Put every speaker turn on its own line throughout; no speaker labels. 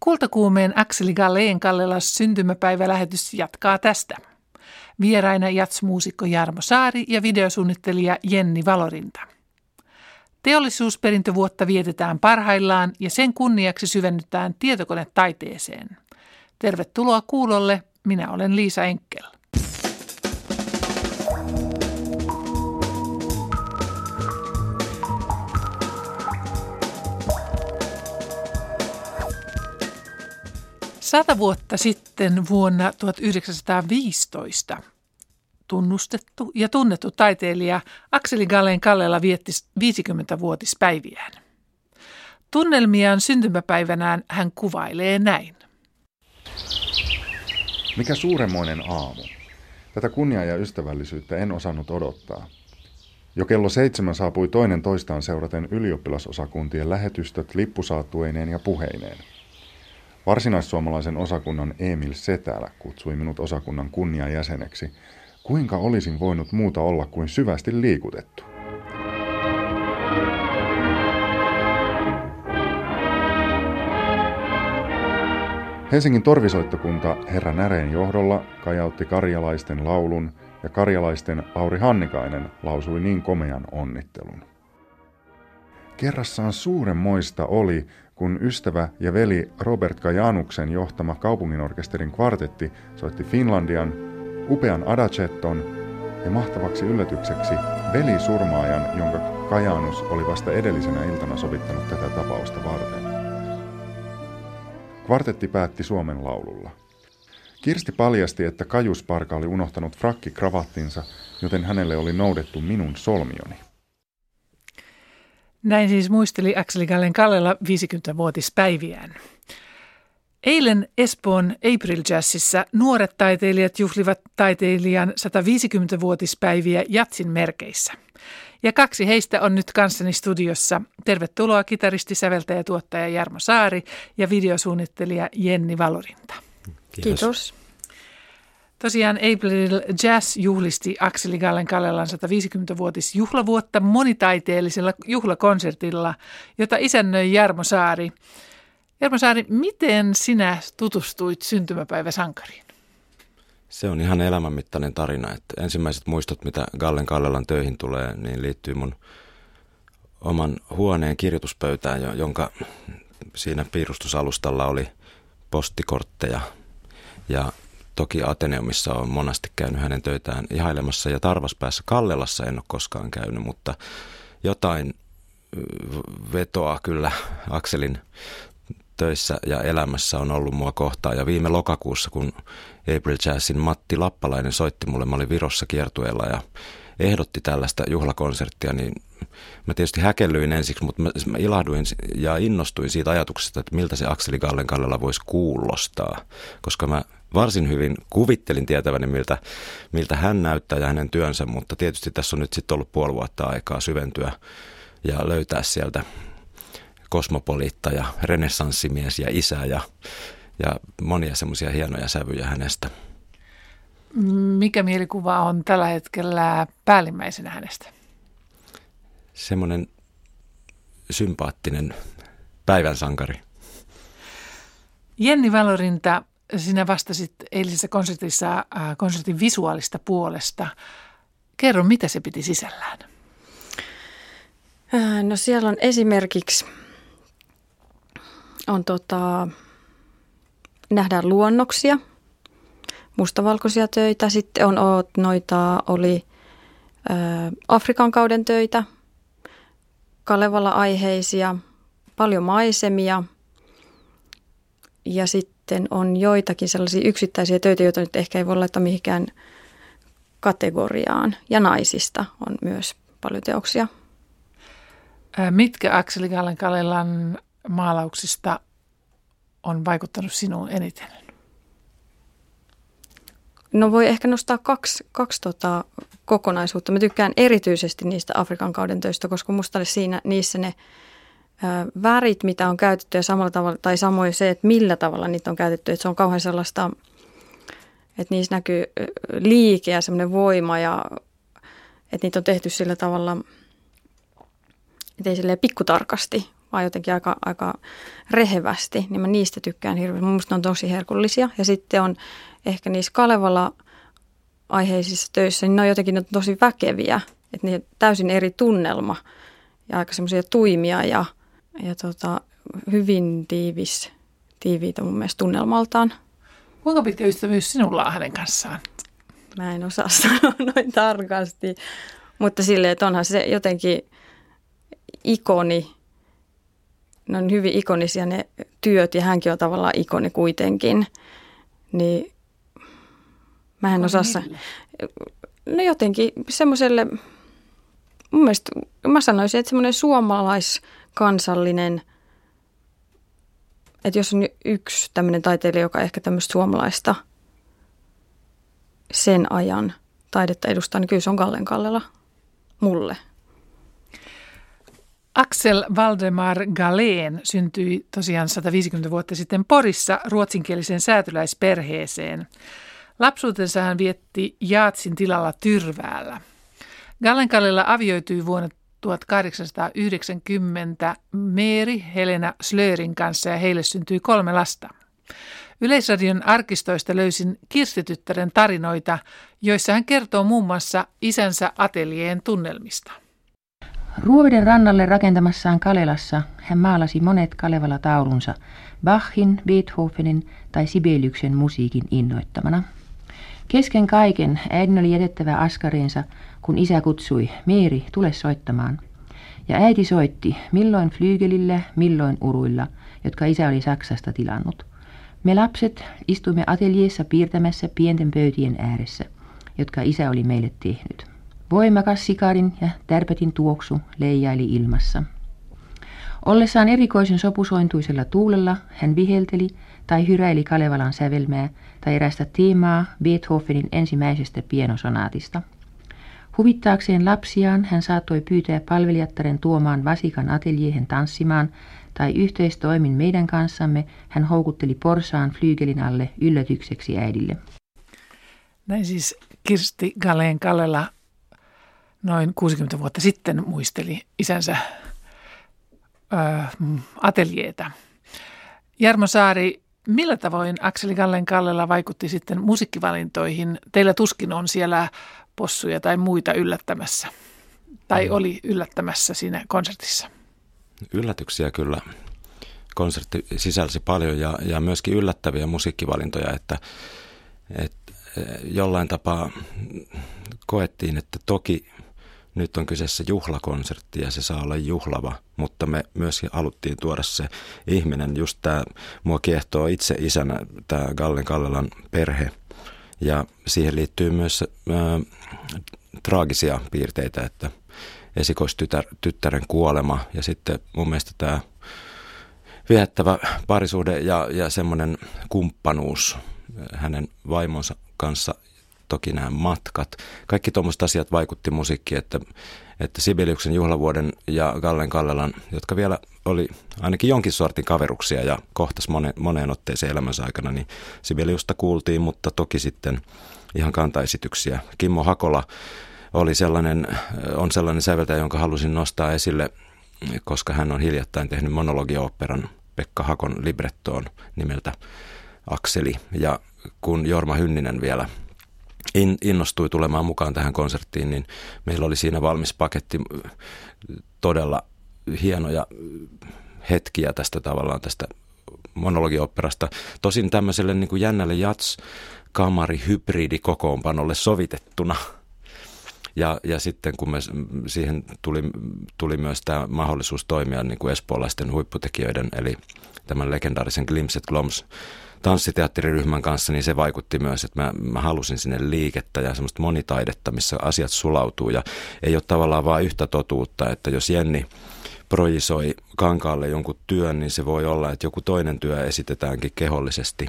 Kultakuumeen Akseli Galleen Kallelas syntymäpäivälähetys jatkaa tästä. Vieraina jatsmuusikko Jarmo Saari ja videosuunnittelija Jenni Valorinta. Teollisuusperintövuotta vietetään parhaillaan ja sen kunniaksi syvennytään tietokonetaiteeseen. Tervetuloa kuulolle, minä olen Liisa Enkel. Sata vuotta sitten vuonna 1915 tunnustettu ja tunnettu taiteilija Akseli Gallen Kallela vietti 50-vuotispäiviään. Tunnelmiaan syntymäpäivänään hän kuvailee näin.
Mikä suuremmoinen aamu. Tätä kunniaa ja ystävällisyyttä en osannut odottaa. Jo kello seitsemän saapui toinen toistaan seuraten ylioppilasosakuntien lähetystöt lippusaattueineen ja puheineen. Varsinaissuomalaisen osakunnan Emil Setälä kutsui minut osakunnan kunniajäseneksi. Kuinka olisin voinut muuta olla kuin syvästi liikutettu? Helsingin torvisoittokunta herra Näreen johdolla kajautti karjalaisten laulun ja karjalaisten Lauri Hannikainen lausui niin komean onnittelun. Kerrassaan suuren moista oli, kun ystävä ja veli Robert Kajanuksen johtama kaupunginorkesterin kvartetti soitti Finlandian, upean Adacetton ja mahtavaksi yllätykseksi veli-surmaajan, jonka Kajanus oli vasta edellisenä iltana sovittanut tätä tapausta varten. Kvartetti päätti Suomen laululla. Kirsti paljasti, että Kajusparka oli unohtanut frakki-kravattinsa, joten hänelle oli noudettu minun solmioni.
Näin siis muisteli Akseli Gallen Kallela 50-vuotispäiviään. Eilen Espoon April Jazzissa nuoret taiteilijat juhlivat taiteilijan 150-vuotispäiviä Jatsin merkeissä. Ja kaksi heistä on nyt kanssani studiossa. Tervetuloa kitaristi, säveltäjä, tuottaja Jarmo Saari ja videosuunnittelija Jenni Valorinta.
Kiitos. Kiitos.
Tosiaan April Jazz juhlisti Akseli Gallen Kallelan 150-vuotis juhlavuotta monitaiteellisella juhlakonsertilla, jota isännöi Jarmo Saari. Jarmo Saari, miten sinä tutustuit syntymäpäiväsankariin?
Se on ihan elämänmittainen tarina. Että ensimmäiset muistot, mitä Gallen Kallelan töihin tulee, niin liittyy mun oman huoneen kirjoituspöytään, jonka siinä piirustusalustalla oli postikortteja ja Toki Ateneumissa on monasti käynyt hänen töitään ihailemassa ja Tarvaspäässä Kallelassa en ole koskaan käynyt, mutta jotain vetoa kyllä Akselin töissä ja elämässä on ollut mua kohtaan. Ja viime lokakuussa, kun April Jazzin Matti Lappalainen soitti mulle, mä olin Virossa kiertueella ja ehdotti tällaista juhlakonserttia, niin mä tietysti häkellyin ensiksi, mutta mä, mä ilahduin ja innostuin siitä ajatuksesta, että miltä se Akseli Gallen Kallella voisi kuulostaa, koska mä varsin hyvin kuvittelin tietäväni, miltä, miltä hän näyttää ja hänen työnsä, mutta tietysti tässä on nyt sitten ollut puoli vuotta aikaa syventyä ja löytää sieltä kosmopoliitta ja renessanssimies ja isä ja, ja monia semmoisia hienoja sävyjä hänestä.
Mikä mielikuva on tällä hetkellä päällimmäisenä hänestä?
Semmoinen sympaattinen päivän sankari.
Jenni Valorinta, sinä vastasit eilisessä konsertissa äh, konsertin visuaalista puolesta. Kerro, mitä se piti sisällään?
Äh, no siellä on esimerkiksi, on tota, nähdään luonnoksia, mustavalkoisia töitä. Sitten on noita, oli ä, äh, Afrikan kauden töitä, Kalevala-aiheisia, paljon maisemia ja sitten sitten on joitakin sellaisia yksittäisiä töitä, joita nyt ehkä ei voi laittaa mihinkään kategoriaan. Ja naisista on myös paljon teoksia.
Mitkä Akseli Gallen Kalelan maalauksista on vaikuttanut sinuun eniten?
No voi ehkä nostaa kaksi, kaksi tota kokonaisuutta. Mä tykkään erityisesti niistä Afrikan kauden töistä, koska musta siinä, niissä ne – värit, mitä on käytetty ja samalla tavalla, tai samoin se, että millä tavalla niitä on käytetty, että se on kauhean sellaista, että niissä näkyy liike ja semmoinen voima ja että niitä on tehty sillä tavalla, että ei silleen pikkutarkasti, vaan jotenkin aika, aika rehevästi, niin mä niistä tykkään hirveästi. Mun ne on tosi herkullisia. Ja sitten on ehkä niissä Kalevala aiheisissa töissä, niin ne on jotenkin tosi väkeviä. Että ne täysin eri tunnelma ja aika semmoisia tuimia ja, ja tota, hyvin tiivis, tiiviitä mun mielestä tunnelmaltaan.
Kuinka pitkä ystävyys sinulla on hänen kanssaan?
Mä en osaa sanoa noin tarkasti, mutta silleen, että onhan se jotenkin ikoni, ne on hyvin ikonisia ne työt ja hänkin on tavallaan ikoni kuitenkin, niin mä en osaa, no jotenkin semmoiselle, mun mielestä mä sanoisin, että semmoinen suomalaiskansallinen, että jos on yksi tämmöinen taiteilija, joka ehkä tämmöistä suomalaista sen ajan taidetta edustaa, niin kyllä se on Gallen Kallela mulle.
Axel Valdemar Galén syntyi tosiaan 150 vuotta sitten Porissa ruotsinkieliseen säätyläisperheeseen. Lapsuutensa hän vietti Jaatsin tilalla Tyrväällä. Gallenkallilla avioitui vuonna 1890 Meeri Helena Slörin kanssa ja heille syntyi kolme lasta. Yleisradion arkistoista löysin Kirstityttären tarinoita, joissa hän kertoo muun muassa isänsä atelieen tunnelmista.
Ruoveden rannalle rakentamassaan Kalelassa hän maalasi monet Kalevala-taulunsa Bachin, Beethovenin tai Sibeliuksen musiikin innoittamana. Kesken kaiken äidin oli jätettävä askareensa, kun isä kutsui, Meeri, tule soittamaan. Ja äiti soitti, milloin flyygelillä, milloin uruilla, jotka isä oli Saksasta tilannut. Me lapset istuimme ateljeessa piirtämässä pienten pöytien ääressä, jotka isä oli meille tehnyt. Voimakas sikarin ja tärpätin tuoksu leijaili ilmassa. Ollessaan erikoisen sopusointuisella tuulella hän vihelteli tai hyräili Kalevalan sävelmää tai erästä teemaa Beethovenin ensimmäisestä pienosonaatista. Huvittaakseen lapsiaan hän saattoi pyytää palvelijattaren tuomaan vasikan ateljeihin tanssimaan tai yhteistoimin meidän kanssamme hän houkutteli porsaan flyygelin alle yllätykseksi äidille.
Näin siis Kirsti Galeen Kallela noin 60 vuotta sitten muisteli isänsä ö, ateljeeta. Jarmo Saari, millä tavoin Akseli Gallen Kallela vaikutti sitten musiikkivalintoihin? Teillä tuskin on siellä possuja tai muita yllättämässä, tai mm. oli yllättämässä siinä konsertissa.
Yllätyksiä kyllä. Konsertti sisälsi paljon ja, ja myöskin yllättäviä musiikkivalintoja, että, että jollain tapaa koettiin, että toki nyt on kyseessä juhlakonsertti ja se saa olla juhlava, mutta me myös haluttiin tuoda se ihminen, just tämä, mua kiehtoo itse isänä tämä Gallen Kallelan perhe. Ja siihen liittyy myös ää, traagisia piirteitä, että esikoistyttären kuolema ja sitten mun mielestä tämä viettävä parisuhde ja, ja semmoinen kumppanuus hänen vaimonsa kanssa toki nämä matkat. Kaikki tuommoiset asiat vaikutti musiikkiin, että, että Sibeliuksen juhlavuoden ja Gallen Kallelan, jotka vielä oli ainakin jonkin sortin kaveruksia ja kohtas moneen, moneen otteeseen elämänsä aikana, niin Sibeliusta kuultiin, mutta toki sitten ihan kantaesityksiä. Kimmo Hakola oli sellainen, on sellainen säveltäjä, jonka halusin nostaa esille, koska hän on hiljattain tehnyt monologioopperan Pekka Hakon librettoon nimeltä Akseli. Ja kun Jorma Hynninen vielä in, innostui tulemaan mukaan tähän konserttiin, niin meillä oli siinä valmis paketti todella hienoja hetkiä tästä tavallaan tästä monologiopperasta. Tosin tämmöiselle niin kuin jännälle jats kamari hybridikokoonpanolle sovitettuna. Ja, ja sitten kun me siihen tuli, tuli myös tämä mahdollisuus toimia niin kuin espoolaisten huipputekijöiden, eli tämän legendaarisen Glimpset Gloms tanssiteatteriryhmän kanssa, niin se vaikutti myös, että mä, mä halusin sinne liikettä ja semmoista monitaidetta, missä asiat sulautuu ja ei ole tavallaan vain yhtä totuutta, että jos Jenni projisoi kankaalle jonkun työn, niin se voi olla, että joku toinen työ esitetäänkin kehollisesti.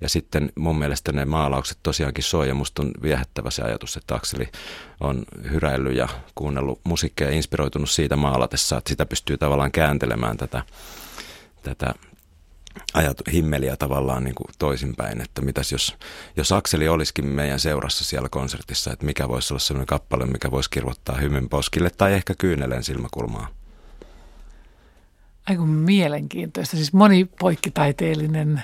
Ja sitten mun mielestä ne maalaukset tosiaankin soi ja musta on viehättävä se ajatus, että Akseli on hyräillyt ja kuunnellut musiikkia ja inspiroitunut siitä maalatessa, että sitä pystyy tavallaan kääntelemään tätä, tätä ajat, himmeliä tavallaan niin kuin toisinpäin, että mitäs jos, jos Akseli olisikin meidän seurassa siellä konsertissa, että mikä voisi olla sellainen kappale, mikä voisi kirvoittaa hymyn poskille tai ehkä kyyneleen silmäkulmaa.
Aiku mielenkiintoista, siis monipoikkitaiteellinen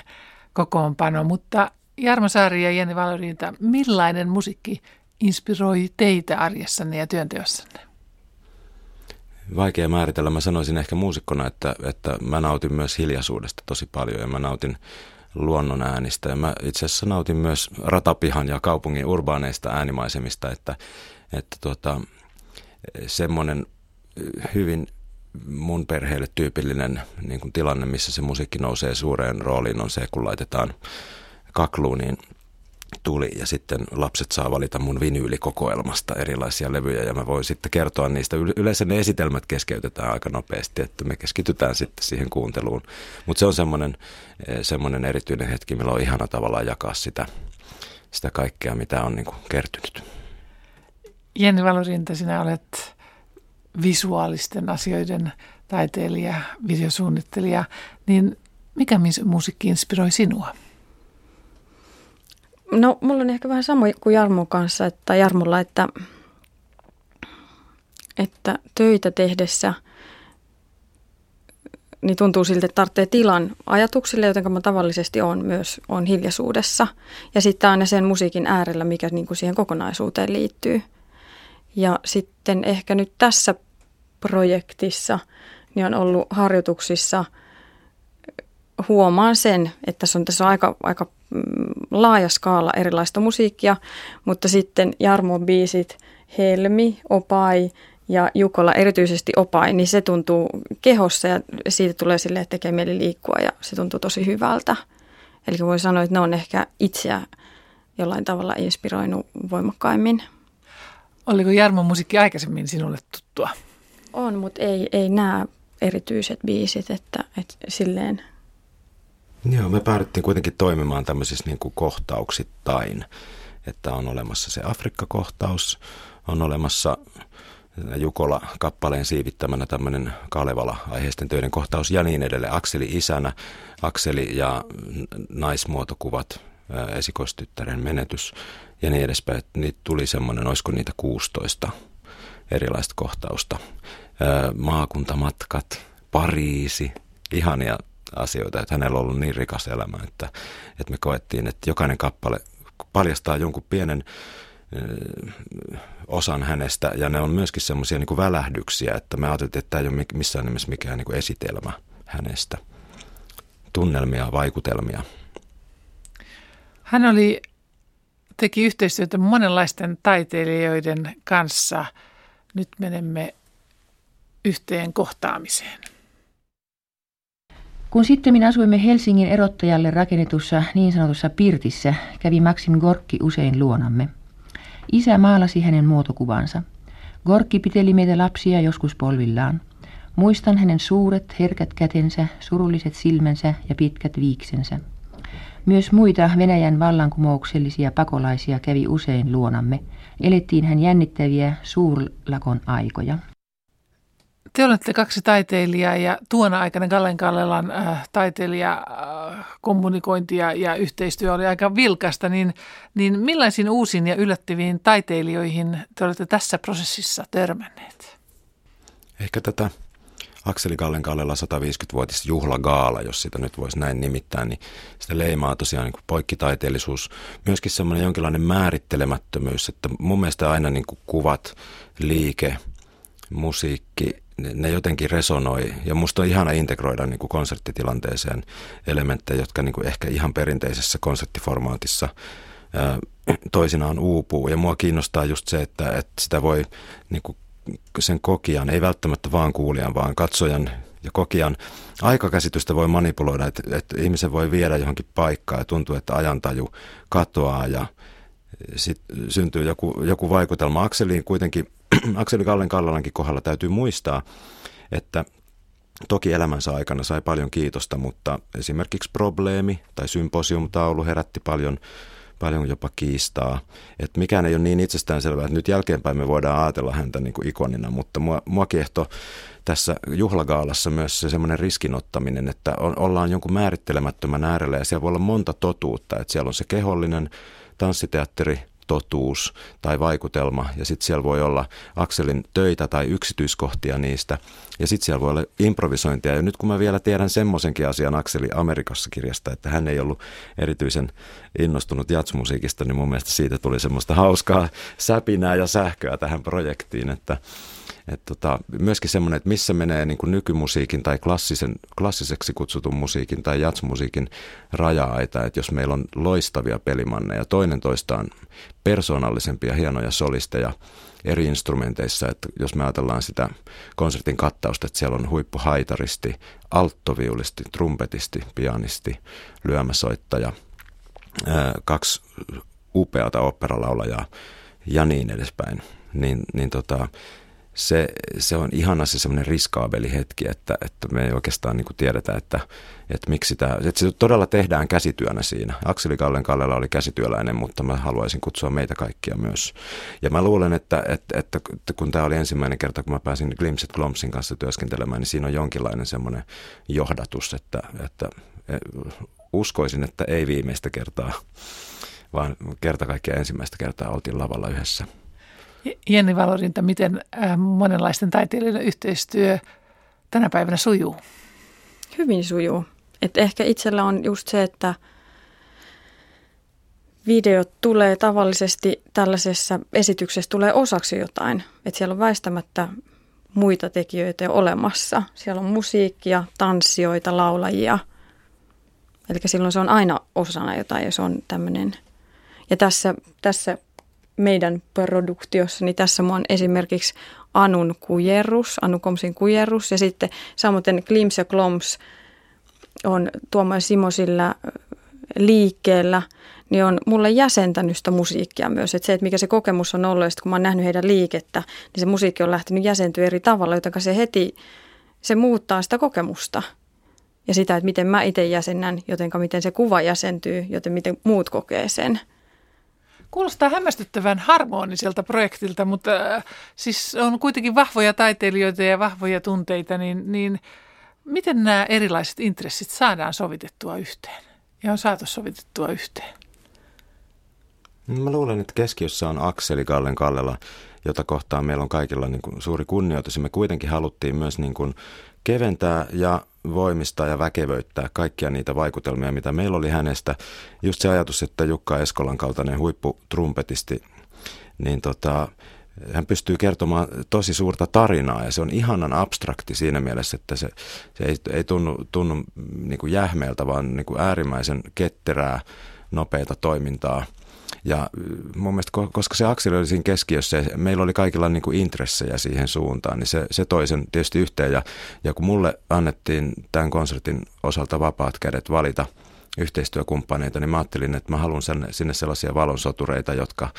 kokoonpano, mutta Jarmo Saari ja Jenni Valoriinta, millainen musiikki inspiroi teitä arjessanne ja työnteossanne?
Vaikea määritellä. Mä sanoisin ehkä muusikkona, että, että mä nautin myös hiljaisuudesta tosi paljon ja mä nautin luonnon äänistä. Ja mä itse asiassa nautin myös ratapihan ja kaupungin urbaaneista äänimaisemista, että, että tuota, semmoinen hyvin mun perheelle tyypillinen niin kuin tilanne, missä se musiikki nousee suureen rooliin, on se, kun laitetaan kakluuniin tuli ja sitten lapset saa valita mun vinyylikokoelmasta erilaisia levyjä ja mä voin sitten kertoa niistä. Yleensä ne esitelmät keskeytetään aika nopeasti, että me keskitytään sitten siihen kuunteluun. Mutta se on semmoinen, eh, semmoinen erityinen hetki, millä on ihana tavallaan jakaa sitä, sitä kaikkea, mitä on niin kuin kertynyt.
Jenni Valorinta, sinä olet visuaalisten asioiden taiteilija, videosuunnittelija, niin mikä musiikki inspiroi sinua?
No, mulla on ehkä vähän sama kuin Jarmo kanssa, että Jarmolla, että, että töitä tehdessä niin tuntuu siltä, että tarvitsee tilan ajatuksille, joten mä tavallisesti on myös on hiljaisuudessa. Ja sitten aina sen musiikin äärellä, mikä niin kuin siihen kokonaisuuteen liittyy. Ja sitten ehkä nyt tässä projektissa niin on ollut harjoituksissa, huomaan sen, että tässä on, tässä on aika, aika mm, laaja skaala erilaista musiikkia, mutta sitten Jarmon biisit, Helmi, Opai ja Jukola, erityisesti Opai, niin se tuntuu kehossa ja siitä tulee sille, että tekee mieli liikkua ja se tuntuu tosi hyvältä. Eli voi sanoa, että ne on ehkä itseä jollain tavalla inspiroinut voimakkaimmin.
Oliko Jarmon musiikki aikaisemmin sinulle tuttua?
On, mutta ei, ei nämä erityiset biisit, että, että silleen.
Joo, me päädyttiin kuitenkin toimimaan tämmöisissä niin kuin kohtauksittain, että on olemassa se Afrikka-kohtaus, on olemassa Jukola-kappaleen siivittämänä tämmöinen Kalevala-aiheisten töiden kohtaus ja niin edelleen. Akseli isänä, Akseli ja naismuotokuvat, esikoistyttären menetys ja niin edespäin. Niitä tuli semmoinen, olisiko niitä 16 erilaista kohtausta maakuntamatkat, Pariisi, ihania asioita, että hänellä on ollut niin rikas elämä, että, että me koettiin, että jokainen kappale paljastaa jonkun pienen osan hänestä ja ne on myöskin semmoisia niin välähdyksiä, että me ajattelin, että tämä ei ole missään nimessä mikään niin esitelmä hänestä. Tunnelmia, vaikutelmia.
Hän oli, teki yhteistyötä monenlaisten taiteilijoiden kanssa. Nyt menemme yhteen kohtaamiseen.
Kun sitten asuimme Helsingin erottajalle rakennetussa niin sanotussa pirtissä, kävi Maxim Gorkki usein luonamme. Isä maalasi hänen muotokuvansa. Gorkki piteli meitä lapsia joskus polvillaan. Muistan hänen suuret, herkät kätensä, surulliset silmänsä ja pitkät viiksensä. Myös muita Venäjän vallankumouksellisia pakolaisia kävi usein luonamme. Elettiin hän jännittäviä suurlakon aikoja.
Te olette kaksi taiteilijaa ja tuona aikana Gallen Kallelan äh, taiteilija äh, kommunikointia ja yhteistyö oli aika vilkasta, niin, niin millaisiin uusiin ja yllättäviin taiteilijoihin te olette tässä prosessissa törmänneet?
Ehkä tätä Akseli Gallen Kallela 150-vuotis juhlagaala, jos sitä nyt voisi näin nimittää, niin sitä leimaa tosiaan niin kuin poikkitaiteellisuus, myöskin semmoinen jonkinlainen määrittelemättömyys, että mun mielestä aina niin kuin kuvat, liike, musiikki, ne, ne jotenkin resonoi. Ja musta on ihana integroida niin kuin konserttitilanteeseen elementtejä, jotka niin kuin ehkä ihan perinteisessä konserttiformaatissa ää, toisinaan uupuu. Ja mua kiinnostaa just se, että, että sitä voi niin kuin sen kokijan, ei välttämättä vaan kuulijan, vaan katsojan ja kokijan aikakäsitystä voi manipuloida, että, että ihmisen voi viedä johonkin paikkaan ja tuntuu, että ajantaju katoaa ja sitten syntyy joku, joku vaikutelma. Akseliin kuitenkin Akseli Kallen Kallalankin kohdalla täytyy muistaa, että toki elämänsä aikana sai paljon kiitosta, mutta esimerkiksi probleemi tai symposiumtaulu herätti paljon paljon jopa kiistaa. Että mikään ei ole niin itsestäänselvää, että nyt jälkeenpäin me voidaan ajatella häntä niin kuin ikonina, mutta mua, mua kiehto tässä juhlagaalassa myös se semmoinen riskinottaminen, että on, ollaan jonkun määrittelemättömän äärellä ja siellä voi olla monta totuutta, että siellä on se kehollinen tanssiteatteri totuus tai vaikutelma ja sitten siellä voi olla Akselin töitä tai yksityiskohtia niistä ja sitten siellä voi olla improvisointia. Ja nyt kun mä vielä tiedän semmoisenkin asian Akseli Amerikassa kirjasta, että hän ei ollut erityisen innostunut jatsmusiikista, niin mun mielestä siitä tuli semmoista hauskaa säpinää ja sähköä tähän projektiin, että et tota, myöskin semmoinen, että missä menee niin kuin nykymusiikin tai klassisen, klassiseksi kutsutun musiikin tai jatsmusiikin raja-aita, että jos meillä on loistavia pelimanneja, toinen toistaan persoonallisempia hienoja solisteja eri instrumenteissa, että jos me ajatellaan sitä konsertin kattausta, että siellä on huippuhaitaristi, alttoviulisti, trumpetisti, pianisti, lyömäsoittaja, kaksi upeata operalaulajaa ja niin edespäin, niin, niin tota, se, se on ihana se semmoinen riskaabeli hetki, että, että me ei oikeastaan niin tiedetä, että, että miksi tämä, että se todella tehdään käsityönä siinä. Akseli Kallen Kallela oli käsityöläinen, mutta mä haluaisin kutsua meitä kaikkia myös. Ja mä luulen, että, että, että, että kun tämä oli ensimmäinen kerta, kun mä pääsin Glimset Glomsin kanssa työskentelemään, niin siinä on jonkinlainen semmoinen johdatus, että, että e, uskoisin, että ei viimeistä kertaa, vaan kerta kaikkiaan ensimmäistä kertaa oltiin lavalla yhdessä.
Jenni Valorinta, miten äh, monenlaisten taiteilijoiden yhteistyö tänä päivänä sujuu?
Hyvin sujuu. Et ehkä itsellä on just se, että videot tulee tavallisesti tällaisessa esityksessä tulee osaksi jotain. Että siellä on väistämättä muita tekijöitä jo olemassa. Siellä on musiikkia, tanssijoita, laulajia. Eli silloin se on aina osana jotain ja se on tämmöinen. Ja tässä, tässä meidän produktiossa, niin tässä on esimerkiksi Anun kujerus, Anu Komsin kujerus ja sitten samoin Klims ja Kloms on Tuomo Simosilla liikkeellä, niin on mulle jäsentänyt sitä musiikkia myös. Että se, että mikä se kokemus on ollut, ja kun mä oon nähnyt heidän liikettä, niin se musiikki on lähtenyt jäsentyä eri tavalla, joten se heti, se muuttaa sitä kokemusta. Ja sitä, että miten mä itse jäsennän, joten miten se kuva jäsentyy, joten miten muut kokee sen –
Kuulostaa hämmästyttävän harmoniselta projektilta, mutta äh, siis on kuitenkin vahvoja taiteilijoita ja vahvoja tunteita, niin, niin miten nämä erilaiset intressit saadaan sovitettua yhteen ja on saatu sovitettua yhteen?
Mä luulen, että keskiössä on Akseli Kallen Kallela, jota kohtaan meillä on kaikilla niin kuin suuri kunnioitus. Me kuitenkin haluttiin myös niin kuin keventää ja voimistaa ja väkevöittää kaikkia niitä vaikutelmia, mitä meillä oli hänestä. Just se ajatus, että Jukka Eskolan kaltainen huipputrumpetisti, niin tota, hän pystyy kertomaan tosi suurta tarinaa ja se on ihanan abstrakti siinä mielessä, että se, se ei, ei tunnu, tunnu niin kuin jähmeeltä, vaan niin kuin äärimmäisen ketterää, nopeita toimintaa – ja mun mielestä, koska se akseli oli siinä keskiössä meillä oli kaikilla niin kuin intressejä siihen suuntaan, niin se, se toi sen tietysti yhteen. Ja, ja kun mulle annettiin tämän konsertin osalta vapaat kädet valita yhteistyökumppaneita, niin mä ajattelin, että mä haluan sinne sellaisia valonsotureita, jotka,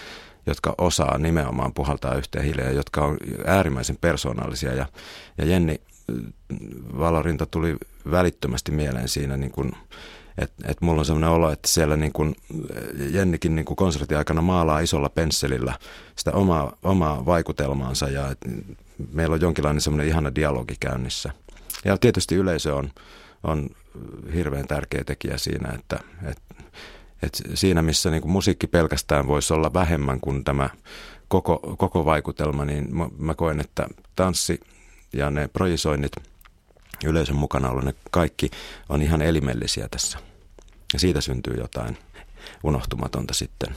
jotka osaa nimenomaan puhaltaa yhteen hiljaa, jotka on äärimmäisen persoonallisia. Ja, ja Jenni Valorinta tuli välittömästi mieleen siinä niin kuin, et, et mulla on sellainen olo, että siellä niin kun Jennikin niin kun konsertin aikana maalaa isolla pensselillä sitä omaa, omaa vaikutelmaansa ja et meillä on jonkinlainen semmoinen ihana dialogi käynnissä. Ja tietysti yleisö on, on hirveän tärkeä tekijä siinä, että, että, että siinä missä niin musiikki pelkästään voisi olla vähemmän kuin tämä koko, koko vaikutelma, niin mä, mä koen, että tanssi ja ne projisoinnit – yleisön mukana ollut, ne kaikki on ihan elimellisiä tässä. Ja siitä syntyy jotain unohtumatonta sitten.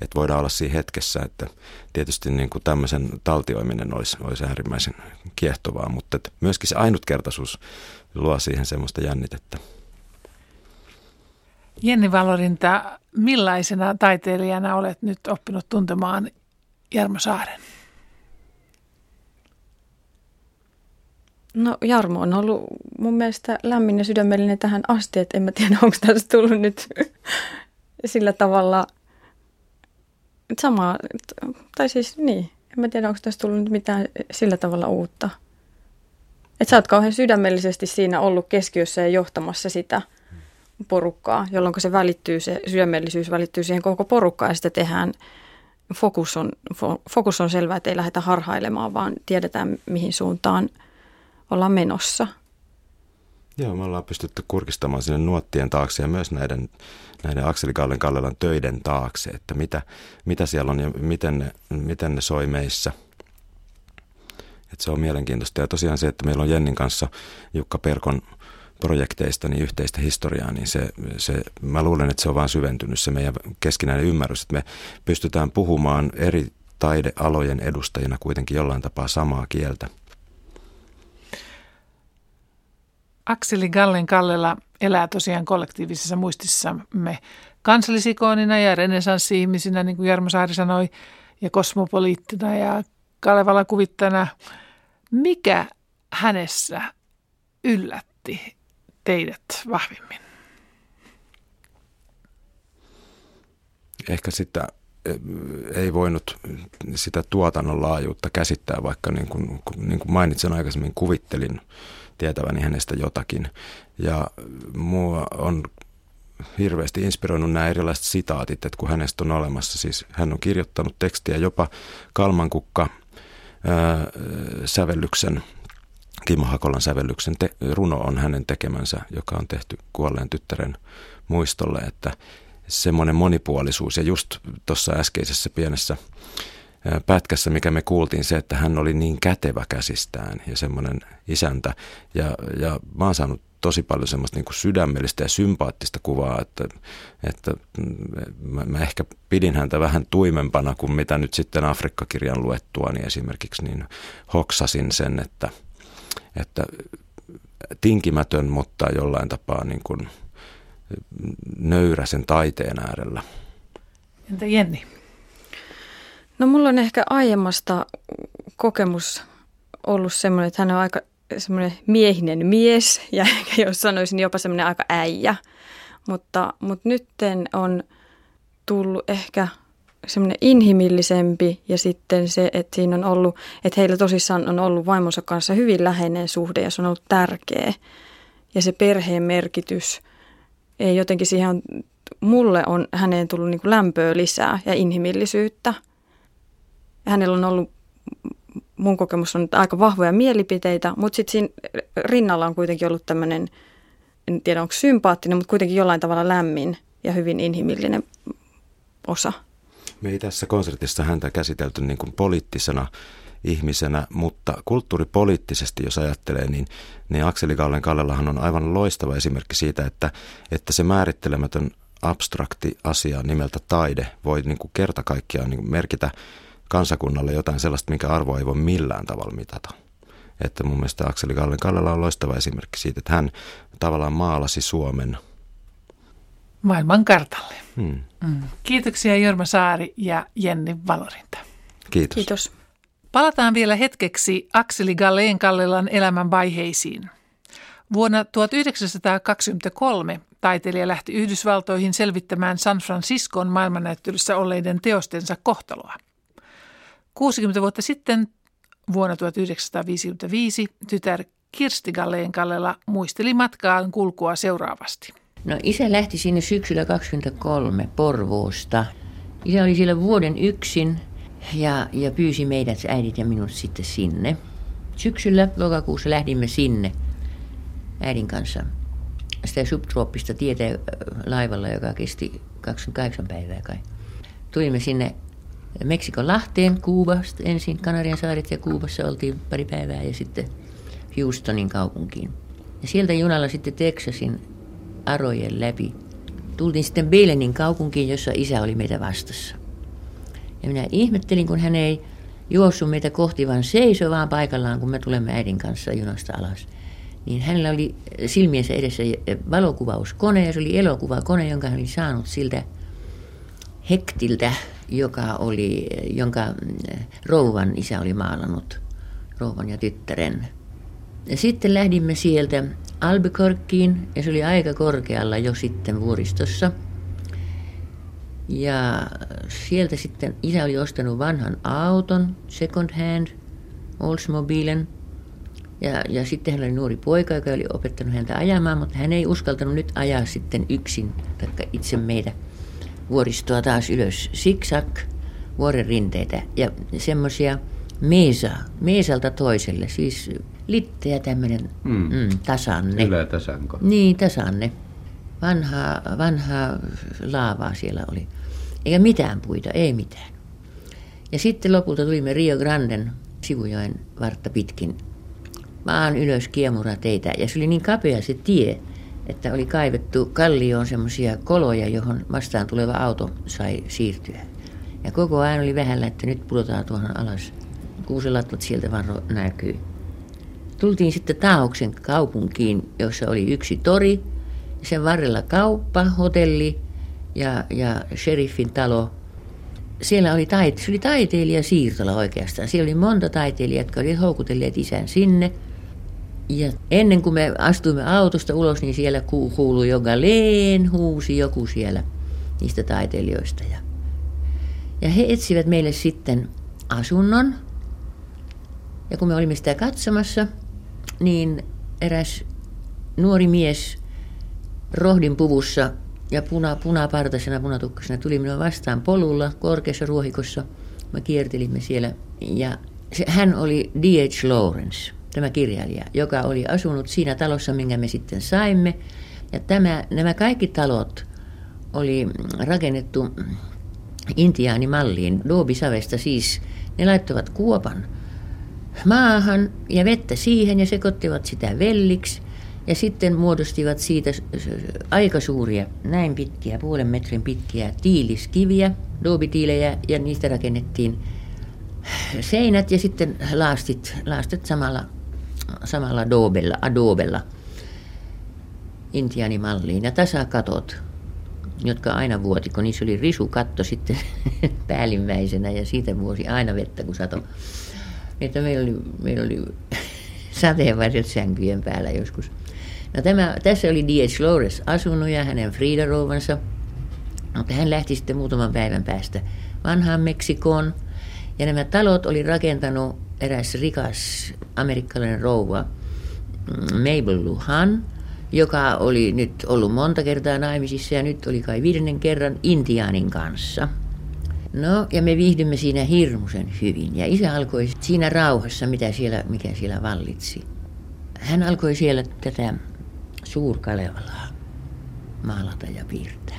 Että voidaan olla siinä hetkessä, että tietysti niin kuin tämmöisen taltioiminen olisi, olisi äärimmäisen kiehtovaa, mutta että myöskin se ainutkertaisuus luo siihen semmoista jännitettä.
Jenni Valorinta, millaisena taiteilijana olet nyt oppinut tuntemaan Jarmo Saaren?
No Jarmo on ollut mun mielestä lämmin ja sydämellinen tähän asti, että en mä tiedä, onko tästä tullut nyt sillä tavalla samaa, tai siis niin, en mä tiedä, onko tästä tullut nyt mitään sillä tavalla uutta. Että sä oot kauhean sydämellisesti siinä ollut keskiössä ja johtamassa sitä porukkaa, jolloin se välittyy, se sydämellisyys välittyy siihen koko porukkaan ja sitä tehdään, fokus on, fokus on selvä, että ei lähdetä harhailemaan, vaan tiedetään mihin suuntaan – olla menossa.
Joo, me ollaan pystytty kurkistamaan sinne nuottien taakse ja myös näiden, näiden Akseli Kallen Kallelan töiden taakse, että mitä, mitä siellä on ja miten ne, miten ne soi meissä. Et se on mielenkiintoista. Ja tosiaan se, että meillä on Jennin kanssa Jukka Perkon projekteista niin yhteistä historiaa, niin se, se, mä luulen, että se on vaan syventynyt se meidän keskinäinen ymmärrys, että me pystytään puhumaan eri taidealojen edustajina kuitenkin jollain tapaa samaa kieltä.
Akseli Gallen Kallela elää tosiaan kollektiivisessa muistissamme kansallisikoonina ja renesanssi-ihmisinä, niin kuin Jarmo Saari sanoi, ja kosmopoliittina ja Kalevala kuvittana. Mikä hänessä yllätti teidät vahvimmin?
Ehkä sitä eh, ei voinut sitä tuotannon laajuutta käsittää, vaikka niin kuin, niin kuin mainitsin aikaisemmin, kuvittelin tietäväni hänestä jotakin. Ja mua on hirveästi inspiroinut nämä erilaiset sitaatit, että kun hänestä on olemassa, siis hän on kirjoittanut tekstiä jopa Kalmankukka ää, sävellyksen, Kimmo Hakolan sävellyksen te, runo on hänen tekemänsä, joka on tehty kuolleen tyttären muistolle, että semmoinen monipuolisuus ja just tuossa äskeisessä pienessä pätkässä, mikä me kuultiin, se, että hän oli niin kätevä käsistään ja semmoinen isäntä. Ja, ja mä oon saanut tosi paljon semmoista niin kuin sydämellistä ja sympaattista kuvaa, että, että mä, mä ehkä pidin häntä vähän tuimempana kuin mitä nyt sitten Afrikka-kirjan luettua, niin esimerkiksi niin hoksasin sen, että, että tinkimätön, mutta jollain tapaa niin kuin nöyrä sen taiteen äärellä.
Entä Jenni?
No mulla on ehkä aiemmasta kokemus ollut semmoinen, että hän on aika semmoinen miehinen mies ja ehkä jos sanoisin jopa semmoinen aika äijä. Mutta, mutta nytten on tullut ehkä semmoinen inhimillisempi ja sitten se, että siinä on ollut, että heillä tosissaan on ollut vaimonsa kanssa hyvin läheinen suhde ja se on ollut tärkeä. Ja se perheen merkitys, ei jotenkin siihen on, mulle on häneen tullut niin lämpöä lisää ja inhimillisyyttä – hänellä on ollut, mun kokemus on aika vahvoja mielipiteitä, mutta sitten siinä rinnalla on kuitenkin ollut tämmöinen, en tiedä onko sympaattinen, mutta kuitenkin jollain tavalla lämmin ja hyvin inhimillinen osa.
Me ei tässä konsertissa häntä käsitelty niin kuin poliittisena ihmisenä, mutta kulttuuripoliittisesti, jos ajattelee, niin, niin Akseli Kallen Kallellahan on aivan loistava esimerkki siitä, että, että se määrittelemätön abstrakti asia nimeltä taide voi niin kuin kerta kaikkiaan niin merkitä kansakunnalle jotain sellaista, minkä arvoa ei voi millään tavalla mitata. Että mun mielestä Akseli Kallen Kallela on loistava esimerkki siitä, että hän tavallaan maalasi Suomen
maailman kartalle.
Hmm.
Mm. Kiitoksia Jorma Saari ja Jenni Valorinta.
Kiitos.
Kiitos.
Palataan vielä hetkeksi Akseli Galleen Kallelan elämän vaiheisiin. Vuonna 1923 taiteilija lähti Yhdysvaltoihin selvittämään San Franciscon maailmannäyttelyssä olleiden teostensa kohtaloa. 60 vuotta sitten vuonna 1955 tytär Kirsti Galleen Kallela muisteli matkaan kulkua seuraavasti.
No isä lähti sinne syksyllä 23 Porvoosta. Isä oli siellä vuoden yksin ja, ja pyysi meidät, äidit ja minut sitten sinne. Syksyllä lokakuussa lähdimme sinne äidin kanssa sitä subtrooppista tietä laivalla, joka kesti 28 päivää kai. Tulimme sinne Meksikon Lahteen, Kuubasta ensin, Kanarian saaret ja Kuubassa oltiin pari päivää ja sitten Houstonin kaupunkiin. Ja sieltä junalla sitten Texasin arojen läpi. Tultiin sitten Beilenin kaupunkiin, jossa isä oli meitä vastassa. Ja minä ihmettelin, kun hän ei juossut meitä kohti, vaan seisoi vaan paikallaan, kun me tulemme äidin kanssa junasta alas. Niin hänellä oli silmiensä edessä valokuvauskone ja se oli elokuvakone, jonka hän oli saanut siltä Hektiltä, joka oli, jonka mm, rouvan isä oli maalannut, rouvan ja tyttären. Ja sitten lähdimme sieltä Albuquerqueen ja se oli aika korkealla jo sitten vuoristossa. Ja sieltä sitten isä oli ostanut vanhan auton, second hand, Oldsmobilen. Ja, ja sitten hän oli nuori poika, joka oli opettanut häntä ajamaan, mutta hän ei uskaltanut nyt ajaa sitten yksin, taikka itse meitä vuoristoa taas ylös. Siksak, vuoren rinteitä ja semmoisia Meesa, Meesalta toiselle, siis litteä tämmöinen mm. Mm, tasanne.
Ylätasanko.
Niin, tasanne. Vanhaa, vanhaa laavaa siellä oli. Eikä mitään puita, ei mitään. Ja sitten lopulta tulimme Rio Granden sivujoen vartta pitkin vaan ylös kiemura teitä. Ja se oli niin kapea se tie, että oli kaivettu kallioon semmoisia koloja, johon vastaan tuleva auto sai siirtyä. Ja koko ajan oli vähällä, että nyt pudotaan tuohon alas. Kuuselatvat sieltä vaan näkyy. Tultiin sitten Taahoksen kaupunkiin, jossa oli yksi tori, sen varrella kauppa, hotelli ja, ja sheriffin talo. Siellä oli, taite, se oli taiteilija siirtola oikeastaan. Siellä oli monta taiteilijaa, jotka olivat houkutelleet isän sinne – ja ennen kuin me astuimme autosta ulos, niin siellä kuului jo Galeen, huusi joku siellä niistä taiteilijoista. Ja, ja he etsivät meille sitten asunnon. Ja kun me olimme sitä katsomassa, niin eräs nuori mies rohdin puvussa ja puna, punapartaisena punatukkasena tuli minua vastaan polulla korkeassa ruohikossa. Me kiertelimme siellä ja se, hän oli D.H. Lawrence – tämä kirjailija, joka oli asunut siinä talossa, minkä me sitten saimme. Ja tämä, nämä kaikki talot oli rakennettu intiaanimalliin, Doobisavesta siis. Ne laittoivat kuopan maahan ja vettä siihen ja sekoittivat sitä velliksi. Ja sitten muodostivat siitä aika suuria, näin pitkiä, puolen metrin pitkiä tiiliskiviä, doobitiilejä, ja niistä rakennettiin seinät ja sitten laastit, laastit samalla samalla dobella, adobella intiaanimalliin ja tasakatot, jotka aina vuoti, kun niissä oli risukatto sitten päällimmäisenä ja siitä vuosi aina vettä, kun sato. Että meillä oli, meillä oli sateenvarjot sänkyjen päällä joskus. No tämä, tässä oli D.H. Lawrence asunut ja hänen Frida rouvansa, mutta hän lähti sitten muutaman päivän päästä vanhaan Meksikoon. Ja nämä talot oli rakentanut eräs rikas amerikkalainen rouva, mm, Mabel Luhan, joka oli nyt ollut monta kertaa naimisissa ja nyt oli kai viidennen kerran Intiaanin kanssa. No, ja me viihdymme siinä hirmuisen hyvin. Ja isä alkoi siinä rauhassa, mitä siellä, mikä siellä vallitsi. Hän alkoi siellä tätä suurkalevalaa maalata ja piirtää.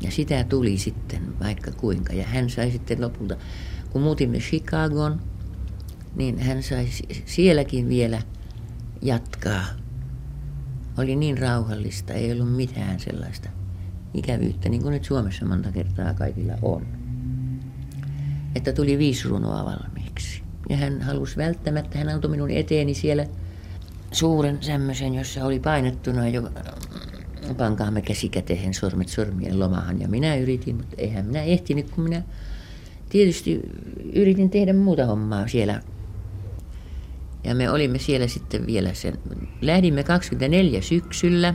Ja sitä tuli sitten vaikka kuinka. Ja hän sai sitten lopulta, kun muutimme Chicagoon, niin hän sai sielläkin vielä jatkaa. Oli niin rauhallista, ei ollut mitään sellaista ikävyyttä, niin kuin nyt Suomessa monta kertaa kaikilla on. Että tuli viisi runoa valmiiksi. Ja hän halusi välttämättä, hän antoi minun eteeni siellä suuren semmoisen, jossa oli painettuna jo pankaamme käsikäteen sormet sormien lomahan. Ja minä yritin, mutta eihän minä ehtinyt, kun minä tietysti yritin tehdä muuta hommaa siellä ja me olimme siellä sitten vielä sen. Lähdimme 24 syksyllä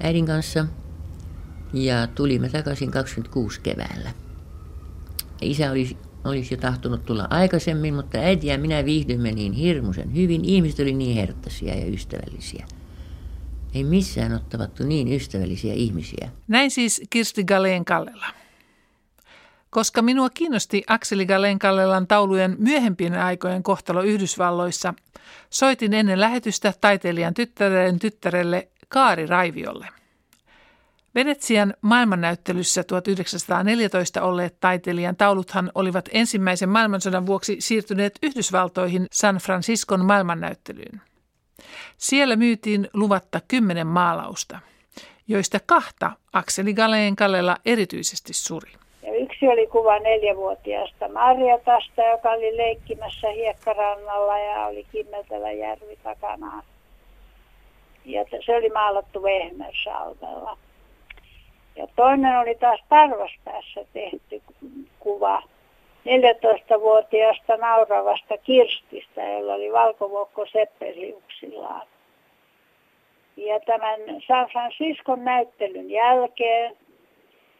äidin kanssa ja tulimme takaisin 26 keväällä. Isä olisi, olisi jo tahtonut tulla aikaisemmin, mutta äiti ja minä viihdymme niin hirmuisen hyvin. Ihmiset oli niin herttaisia ja ystävällisiä. Ei missään ole tavattu niin ystävällisiä ihmisiä.
Näin siis Kirsti Galeen Kallela. Koska minua kiinnosti Akseli Galen-Kallelan taulujen myöhempien aikojen kohtalo Yhdysvalloissa, soitin ennen lähetystä taiteilijan tyttären tyttärelle Kaari Raiviolle. Venetsian maailmannäyttelyssä 1914 olleet taiteilijan tauluthan olivat ensimmäisen maailmansodan vuoksi siirtyneet Yhdysvaltoihin San Franciscon maailmannäyttelyyn. Siellä myytiin luvatta kymmenen maalausta, joista kahta Akseli Galeen Kallela erityisesti suri.
Ja yksi oli kuva neljävuotiaasta Marjatasta, joka oli leikkimässä hiekkarannalla ja oli kimmeltävä järvi takanaan. Ja se oli maalattu Vehmersalmella. Ja toinen oli taas Tarvaspäässä tehty kuva 14-vuotiaasta nauravasta Kirstistä, jolla oli valkovuokko seppeliuksillaan. Ja tämän San Franciscon näyttelyn jälkeen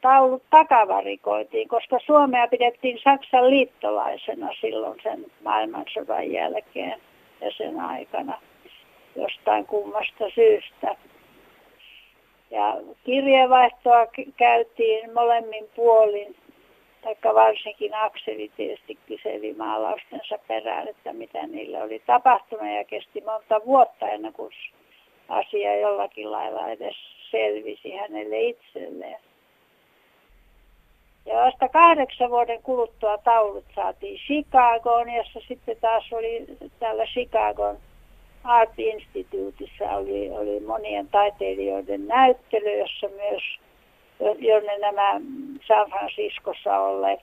taulut takavarikoitiin, koska Suomea pidettiin Saksan liittolaisena silloin sen maailmansodan jälkeen ja sen aikana jostain kummasta syystä. Ja kirjeenvaihtoa käytiin molemmin puolin taikka varsinkin Akseli tietysti kyseli maalaustensa perään, että mitä niille oli tapahtunut ja kesti monta vuotta ennen kuin asia jollakin lailla edes selvisi hänelle itselleen. Ja vasta kahdeksan vuoden kuluttua taulut saatiin Chicagoon, jossa sitten taas oli täällä Chicagon Art Instituteissa oli, oli monien taiteilijoiden näyttely, jossa myös, jonne nämä San Franciscossa olleet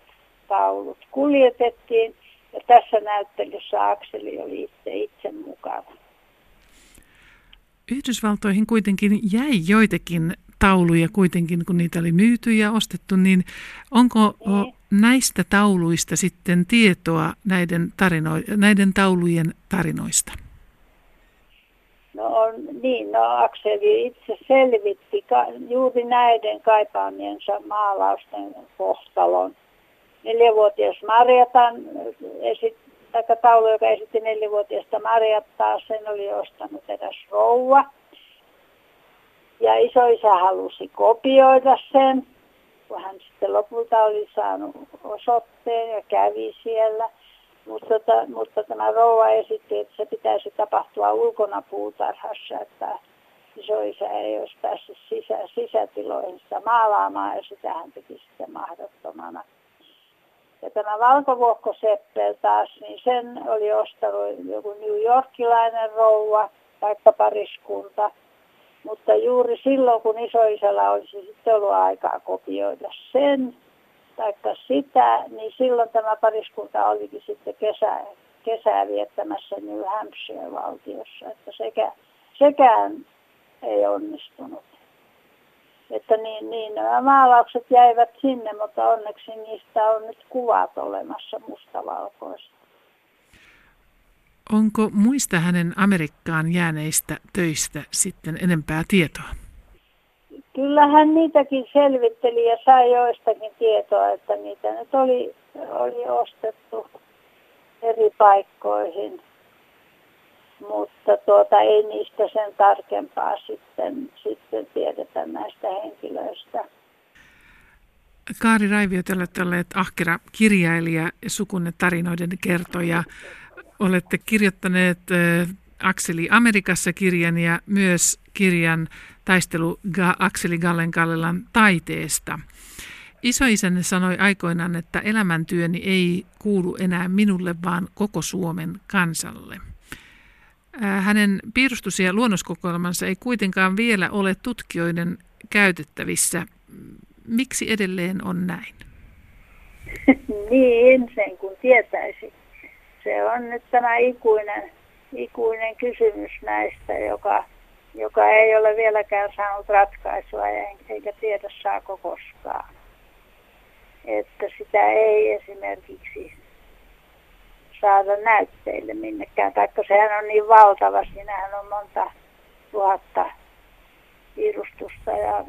taulut kuljetettiin. Ja tässä näyttelyssä Akseli oli itse, itse mukana.
Yhdysvaltoihin kuitenkin jäi joitakin tauluja kuitenkin, kun niitä oli myyty ja ostettu, niin onko näistä tauluista sitten tietoa näiden, tarino- näiden taulujen tarinoista?
No on, niin, no Akseli itse selvitti ka, juuri näiden kaipaamiensa maalausten kohtalon. Neljävuotias Marjatan esit, taulu, joka esitti neljävuotiaasta Marjattaa, sen oli ostanut eräs rouva. Ja isoisä halusi kopioida sen, kun hän sitten lopulta oli saanut osoitteen ja kävi siellä. Mutta, tota, mutta tämä rouva esitti, että se pitäisi tapahtua ulkona puutarhassa, että isoisä ei olisi päässyt sisä, sisätiloihinsa maalaamaan ja sitä hän teki sitten mahdottomana. Ja tämä valkovuokko Seppel taas, niin sen oli ostanut joku New Yorkilainen rouva, vaikka pariskunta. Mutta juuri silloin, kun isoisällä olisi sitten ollut aikaa kopioida sen, taikka sitä, niin silloin tämä pariskunta olikin sitten kesä, kesää viettämässä New Hampshire-valtiossa, että sekä, sekään ei onnistunut. Että niin, niin nämä maalaukset jäivät sinne, mutta onneksi niistä on nyt kuvat olemassa mustavalkoista.
Onko muista hänen Amerikkaan jääneistä töistä sitten enempää tietoa?
Kyllähän niitäkin selvitteli ja sai joistakin tietoa, että niitä nyt oli, oli ostettu eri paikkoihin. Mutta tuota, ei niistä sen tarkempaa sitten, sitten tiedetä näistä henkilöistä.
Kaari Raivio, te olette olleet ahkera kirjailija ja sukunne tarinoiden kertoja. Olette kirjoittaneet Akseli Amerikassa kirjan ja myös kirjan taistelu Akseli Gallen Kallelan taiteesta. Isoisänne sanoi aikoinaan, että elämäntyöni ei kuulu enää minulle, vaan koko Suomen kansalle. Hänen piirustus- ja luonnoskokoelmansa ei kuitenkaan vielä ole tutkijoiden käytettävissä. Miksi edelleen on näin?
niin, sen kun tietäisi. Se on nyt tämä ikuinen, ikuinen kysymys näistä, joka joka ei ole vieläkään saanut ratkaisua eikä tiedä saako koskaan. Että sitä ei esimerkiksi saada näytteille minnekään, taikka sehän on niin valtava, siinähän on monta tuhatta piirustusta ja,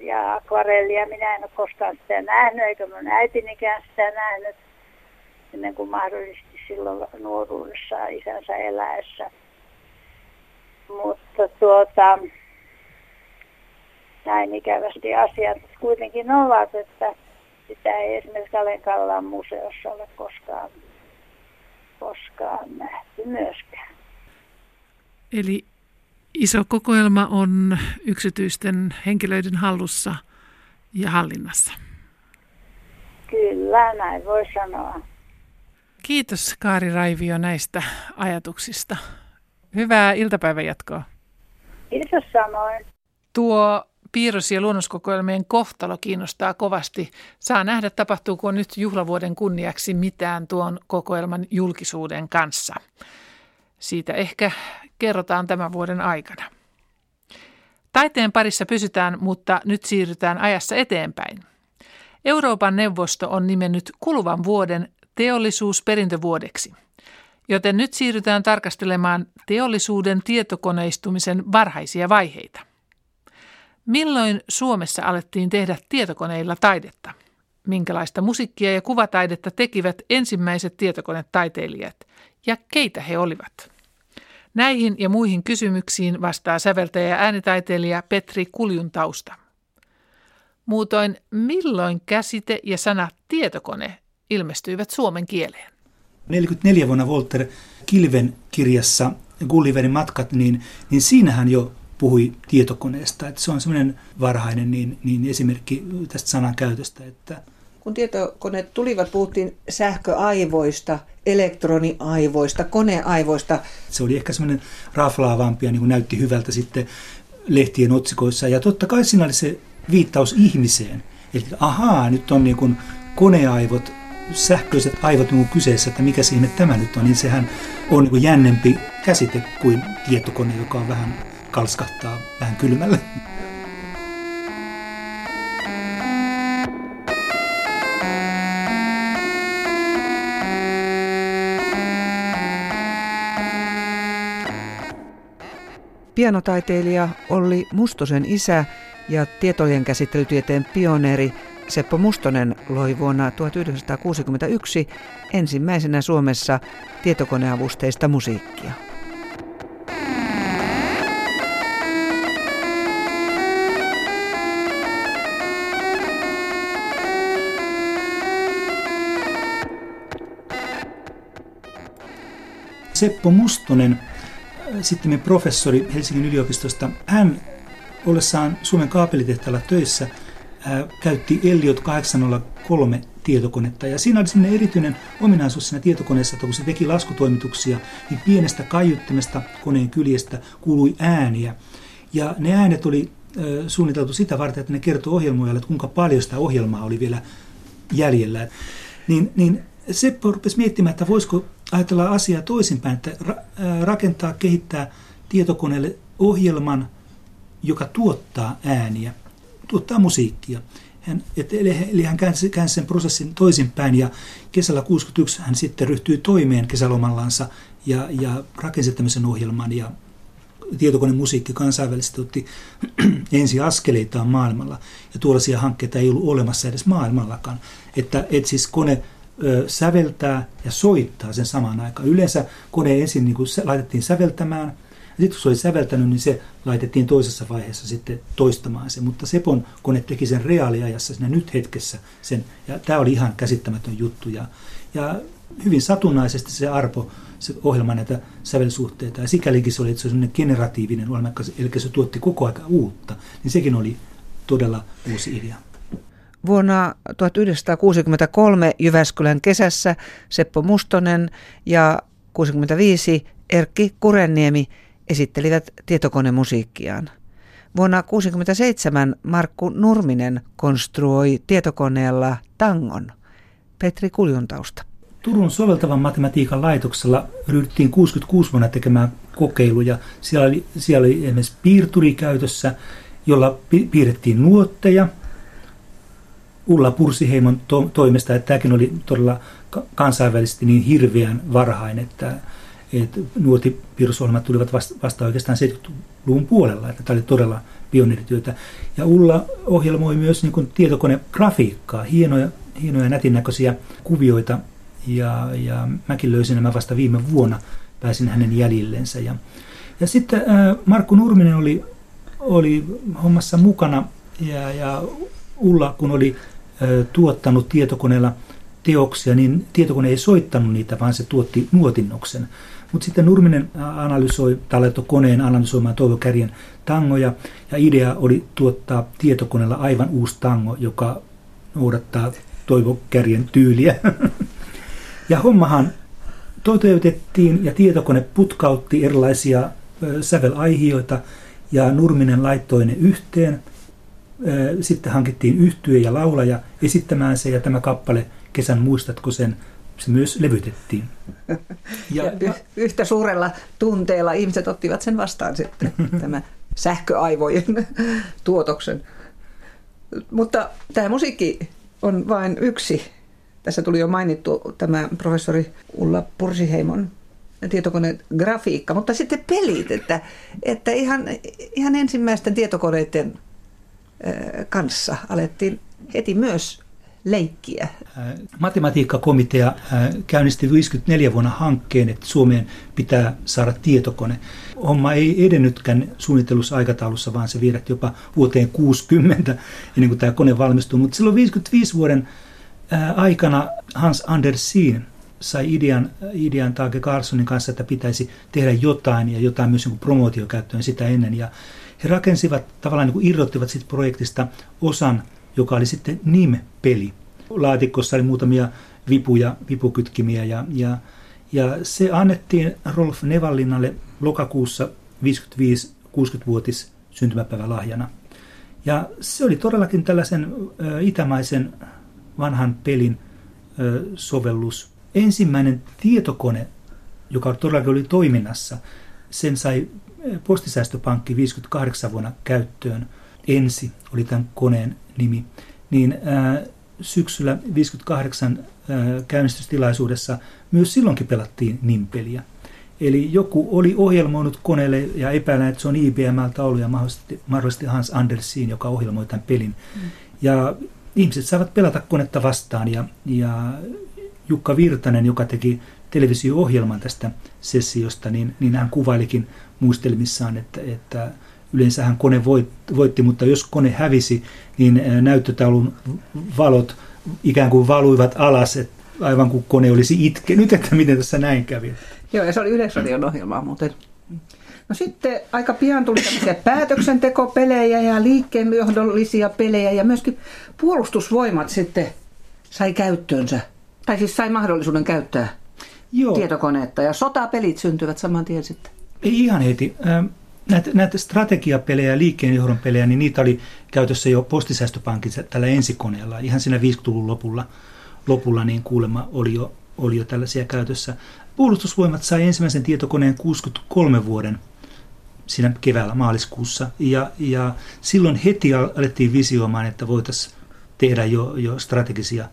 ja akvarellia. Minä en ole koskaan sitä nähnyt, eikä mun äitinikään sitä nähnyt, ennen kuin mahdollisesti silloin nuoruudessa isänsä eläessä mutta tuota, näin ikävästi asiat kuitenkin ovat, että sitä ei esimerkiksi Alenkallan museossa ole koskaan, koskaan nähty myöskään.
Eli iso kokoelma on yksityisten henkilöiden hallussa ja hallinnassa.
Kyllä, näin voi sanoa.
Kiitos Kaari Raivio näistä ajatuksista. Hyvää iltapäivän jatkoa.
Kiitos samoin.
Tuo piirros- ja luonnoskokoelmien kohtalo kiinnostaa kovasti. Saa nähdä, tapahtuuko nyt juhlavuoden kunniaksi mitään tuon kokoelman julkisuuden kanssa. Siitä ehkä kerrotaan tämän vuoden aikana. Taiteen parissa pysytään, mutta nyt siirrytään ajassa eteenpäin. Euroopan neuvosto on nimennyt kuluvan vuoden teollisuusperintövuodeksi – Joten nyt siirrytään tarkastelemaan teollisuuden tietokoneistumisen varhaisia vaiheita. Milloin Suomessa alettiin tehdä tietokoneilla taidetta? Minkälaista musiikkia ja kuvataidetta tekivät ensimmäiset tietokonetaiteilijat ja keitä he olivat? Näihin ja muihin kysymyksiin vastaa säveltäjä ja äänitaiteilija Petri Kuljun tausta. Muutoin milloin käsite ja sana tietokone ilmestyivät suomen kieleen?
44 vuonna Walter Kilven kirjassa Gulliverin matkat, niin, niin siinähän jo puhui tietokoneesta. Että se on semmoinen varhainen niin, niin esimerkki tästä sanan käytöstä. Että
kun tietokoneet tulivat, puhuttiin sähköaivoista, elektroniaivoista, koneaivoista.
Se oli ehkä semmoinen raflaavampi ja niin kuin näytti hyvältä sitten lehtien otsikoissa. Ja totta kai siinä oli se viittaus ihmiseen. Eli ahaa, nyt on niin kuin koneaivot, sähköiset aivot niin kyseessä, että mikä ihme tämä nyt on, niin sehän on niin jännempi käsite kuin tietokone, joka on vähän kalskahtaa vähän kylmälle.
Pianotaiteilija Olli Mustosen isä ja tietojen käsittelytieteen pioneeri Seppo Mustonen loi vuonna 1961 ensimmäisenä Suomessa tietokoneavusteista musiikkia.
Seppo Mustonen sitten professori Helsingin yliopistosta, hän ollessaan Suomen kaapelitehtaalla töissä käytti Elliot 803 tietokonetta. Ja siinä oli sellainen erityinen ominaisuus siinä tietokoneessa, että kun se teki laskutoimituksia, niin pienestä kaiuttimesta koneen kyljestä kuului ääniä. Ja ne äänet oli suunniteltu sitä varten, että ne kertoi ohjelmoijalle, että kuinka paljon sitä ohjelmaa oli vielä jäljellä. Niin, niin Seppo rupesi miettimään, että voisiko ajatella asiaa toisinpäin, että rakentaa, kehittää tietokoneelle ohjelman, joka tuottaa ääniä, tuottaa musiikkia. Hän, et, eli hän käänsi, käänsi sen prosessin toisinpäin ja kesällä 61 hän sitten ryhtyi toimeen kesälomallansa ja, ja rakensi tämmöisen ohjelman ja tietokonemusiikki kansainvälisesti otti ensi askeleitaan maailmalla ja tuollaisia hankkeita ei ollut olemassa edes maailmallakaan. Että et siis kone säveltää ja soittaa sen samaan aikaan. Yleensä kone ensin niin kuin laitettiin säveltämään, sitten kun se oli säveltänyt, niin se laitettiin toisessa vaiheessa sitten toistamaan se. Mutta Sepon kone teki sen reaaliajassa, siinä nyt hetkessä sen, ja tämä oli ihan käsittämätön juttu. Ja, ja hyvin satunnaisesti se arpo se ohjelma näitä sävelsuhteita, ja sikälikin se oli, että se oli generatiivinen ohjelma, eli se tuotti koko ajan uutta, niin sekin oli todella uusi idea.
Vuonna 1963 Jyväskylän kesässä Seppo Mustonen ja 65 Erkki Kurenniemi esittelivät tietokonemusiikkiaan. Vuonna 1967 Markku Nurminen konstruoi tietokoneella tangon. Petri Kuljuntausta.
Turun soveltavan matematiikan laitoksella ryhdyttiin 66 vuonna tekemään kokeiluja. Siellä oli, siellä oli esimerkiksi piirturi käytössä, jolla piirrettiin nuotteja – Ulla Pursiheimon to- toimesta, että tämäkin oli todella kansainvälisesti niin hirveän varhain, että, että nuotipiirrosohjelmat tulivat vasta, vasta oikeastaan 70-luvun puolella, että tämä oli todella pioneerityötä. Ja Ulla ohjelmoi myös niin kuin tietokonegrafiikkaa, hienoja, hienoja nätinnäköisiä kuvioita, ja, ja mäkin löysin nämä vasta viime vuonna, pääsin hänen jäljillensä. Ja, ja sitten ää, Markku Nurminen oli, oli hommassa mukana, ja, ja Ulla, kun oli tuottanut tietokoneella teoksia, niin tietokone ei soittanut niitä, vaan se tuotti nuotinnoksen. Mutta sitten Nurminen analysoi, tai laittoi koneen analysoimaan Toivo Kärjen tangoja, ja idea oli tuottaa tietokoneella aivan uusi tango, joka noudattaa Toivo Kärjen tyyliä. ja hommahan toteutettiin, ja tietokone putkautti erilaisia sävelaihioita, ja Nurminen laittoi ne yhteen, sitten hankittiin yhtye ja laulaja esittämään se ja tämä kappale Kesän muistatko sen, se myös levytettiin.
Ja, ja yhtä suurella tunteella ihmiset ottivat sen vastaan sitten, tämä sähköaivojen tuotoksen. Mutta tämä musiikki on vain yksi. Tässä tuli jo mainittu tämä professori Ulla Pursiheimon tietokonegrafiikka, mutta sitten pelit, että, että ihan, ihan ensimmäisten tietokoneiden kanssa alettiin heti myös leikkiä.
Matematiikkakomitea käynnisti 54 vuonna hankkeen, että Suomeen pitää saada tietokone. Homma ei edennytkään suunnittelussa aikataulussa, vaan se viedät jopa vuoteen 60 ennen kuin tämä kone valmistuu. Mutta silloin 55 vuoden aikana Hans Andersin sai idean, idean Tage Carlsonin kanssa, että pitäisi tehdä jotain ja jotain myös niin promootiokäyttöön sitä ennen. Ja he rakensivat, tavallaan niin irrottivat siitä projektista osan, joka oli sitten NIM-peli. Laatikossa oli muutamia vipuja, vipukytkimiä ja, ja, ja se annettiin Rolf Nevallinnalle lokakuussa 55 60-vuotis syntymäpäivälahjana. Ja se oli todellakin tällaisen itämaisen vanhan pelin sovellus. Ensimmäinen tietokone, joka todellakin oli toiminnassa, sen sai postisäästöpankki 58 vuonna käyttöön. Ensi oli tämän koneen nimi. Niin ää, syksyllä 58 ää, käynnistystilaisuudessa myös silloinkin pelattiin nimpeliä. Eli joku oli ohjelmoinut koneelle ja epäilen, että se on IBMltä ollut ja mahdollisesti, mahdollisesti Hans Andersin, joka ohjelmoi tämän pelin. Mm. Ja ihmiset saivat pelata konetta vastaan ja, ja Jukka Virtanen, joka teki televisio-ohjelman tästä sessiosta, niin, niin hän kuvailikin muistelmissaan, että, että yleensähän kone voitti, mutta jos kone hävisi, niin näyttötaulun valot ikään kuin valuivat alas, että aivan kuin kone olisi itkenyt, että miten tässä näin kävi.
Joo, ja se oli Yleisradion ohjelma muuten. No sitten aika pian tuli tämmöisiä päätöksentekopelejä ja liikkeenjohdollisia pelejä ja myöskin puolustusvoimat sitten sai käyttöönsä, tai siis sai mahdollisuuden käyttää Joo. tietokoneetta ja sotapelit syntyvät saman tien sitten.
Ei ihan heti. Näitä, näitä strategiapelejä ja liikkeenjohdon pelejä, niin niitä oli käytössä jo postisäästöpankissa tällä ensikoneella. Ihan siinä 50-luvun lopulla, lopulla niin kuulemma oli jo, oli jo tällaisia käytössä. Puolustusvoimat sai ensimmäisen tietokoneen 63 vuoden siinä keväällä maaliskuussa. Ja, ja silloin heti alettiin visioimaan, että voitaisiin tehdä jo, jo strategisia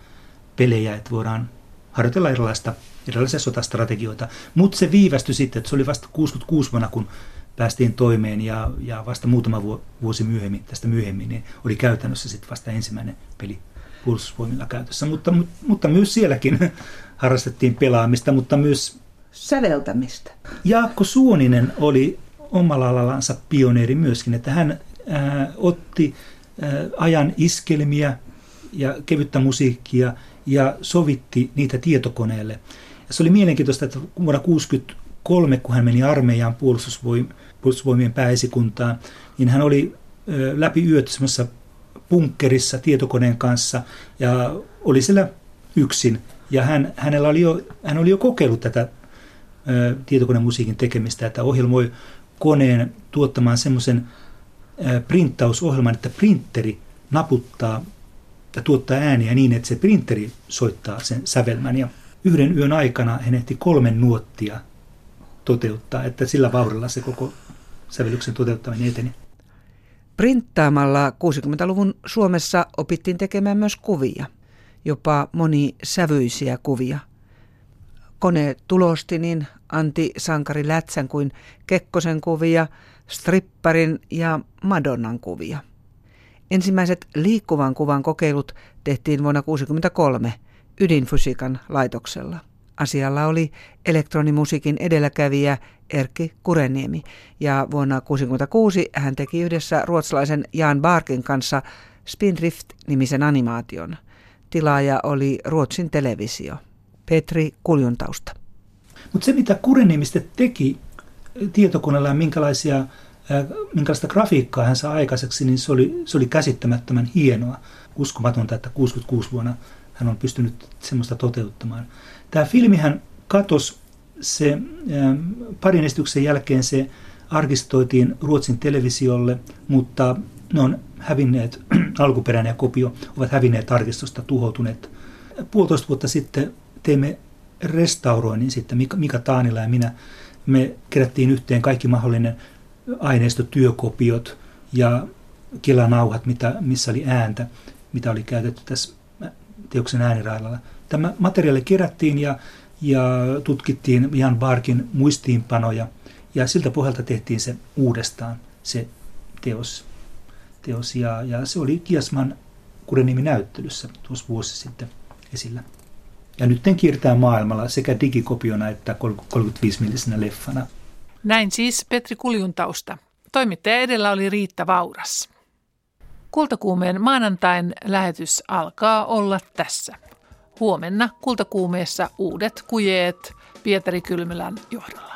pelejä, että voidaan harjoitella erilaista, erilaisia sotastrategioita. Mutta se viivästyi sitten, että se oli vasta 66 vuonna, kun päästiin toimeen ja, ja vasta muutama vuosi myöhemmin, tästä myöhemmin, niin oli käytännössä sitten vasta ensimmäinen peli puolustusvoimilla käytössä. Mutta, mutta myös sielläkin harrastettiin pelaamista, mutta myös
säveltämistä.
Jaakko Suoninen oli omalla alallansa pioneeri myöskin, että hän ää, otti ää, ajan iskelmiä ja kevyttä musiikkia ja sovitti niitä tietokoneelle. Ja se oli mielenkiintoista, että vuonna 1963, kun hän meni armeijaan puolustusvoim- puolustusvoimien pääesikuntaan, niin hän oli läpi yöt punkkerissa tietokoneen kanssa ja oli siellä yksin. Ja hän, hänellä oli jo, hän oli jo kokeillut tätä tietokonemusiikin tekemistä, että ohjelmoi koneen tuottamaan semmoisen printtausohjelman, että printeri naputtaa ja tuottaa ääniä niin, että se printeri soittaa sen sävelmän. Ja yhden yön aikana hän ehti kolmen nuottia toteuttaa, että sillä vauhdilla se koko sävellyksen toteuttaminen eteni.
Printtaamalla 60-luvun Suomessa opittiin tekemään myös kuvia, jopa monisävyisiä kuvia. Kone tulosti niin Antti Sankari Lätsän kuin Kekkosen kuvia, stripparin ja Madonnan kuvia. Ensimmäiset liikkuvan kuvan kokeilut tehtiin vuonna 1963 ydinfysiikan laitoksella. Asialla oli elektronimusiikin edelläkävijä Erkki Kureniemi ja vuonna 1966 hän teki yhdessä ruotsalaisen Jan Barkin kanssa Spindrift-nimisen animaation. Tilaaja oli Ruotsin televisio. Petri Kuljuntausta.
Mutta se, mitä Kureniemistä teki tietokoneella ja minkälaisia, minkälaista grafiikkaa hän saa aikaiseksi, niin se oli, se oli käsittämättömän hienoa. Uskomatonta, että 66 vuonna hän on pystynyt semmoista toteuttamaan. Tämä filmihän katosi se, parin esityksen jälkeen se arkistoitiin Ruotsin televisiolle, mutta ne on hävinneet, alkuperäinen kopio ovat hävinneet arkistosta, tuhoutuneet. Puolitoista vuotta sitten teimme restauroinnin sitten, Mika Taanila ja minä, me kerättiin yhteen kaikki mahdollinen aineisto, työkopiot ja kelanauhat, mitä, missä oli ääntä, mitä oli käytetty tässä teoksen äänirailalla. Tämä materiaali kerättiin ja, ja tutkittiin Jan Barkin muistiinpanoja ja siltä pohjalta tehtiin se uudestaan, se teos. teos ja, ja se oli Kiasman Kurenimi-näyttelyssä tuossa vuosi sitten esillä. Ja nyt kiertää maailmalla sekä digikopiona että 35-millisenä leffana.
Näin siis Petri Kuljun tausta. Toimittaja edellä oli Riitta Vauras. Kultakuumeen maanantain lähetys alkaa olla tässä. Huomenna Kultakuumeessa uudet kujeet Pietari Kylmälän johdolla.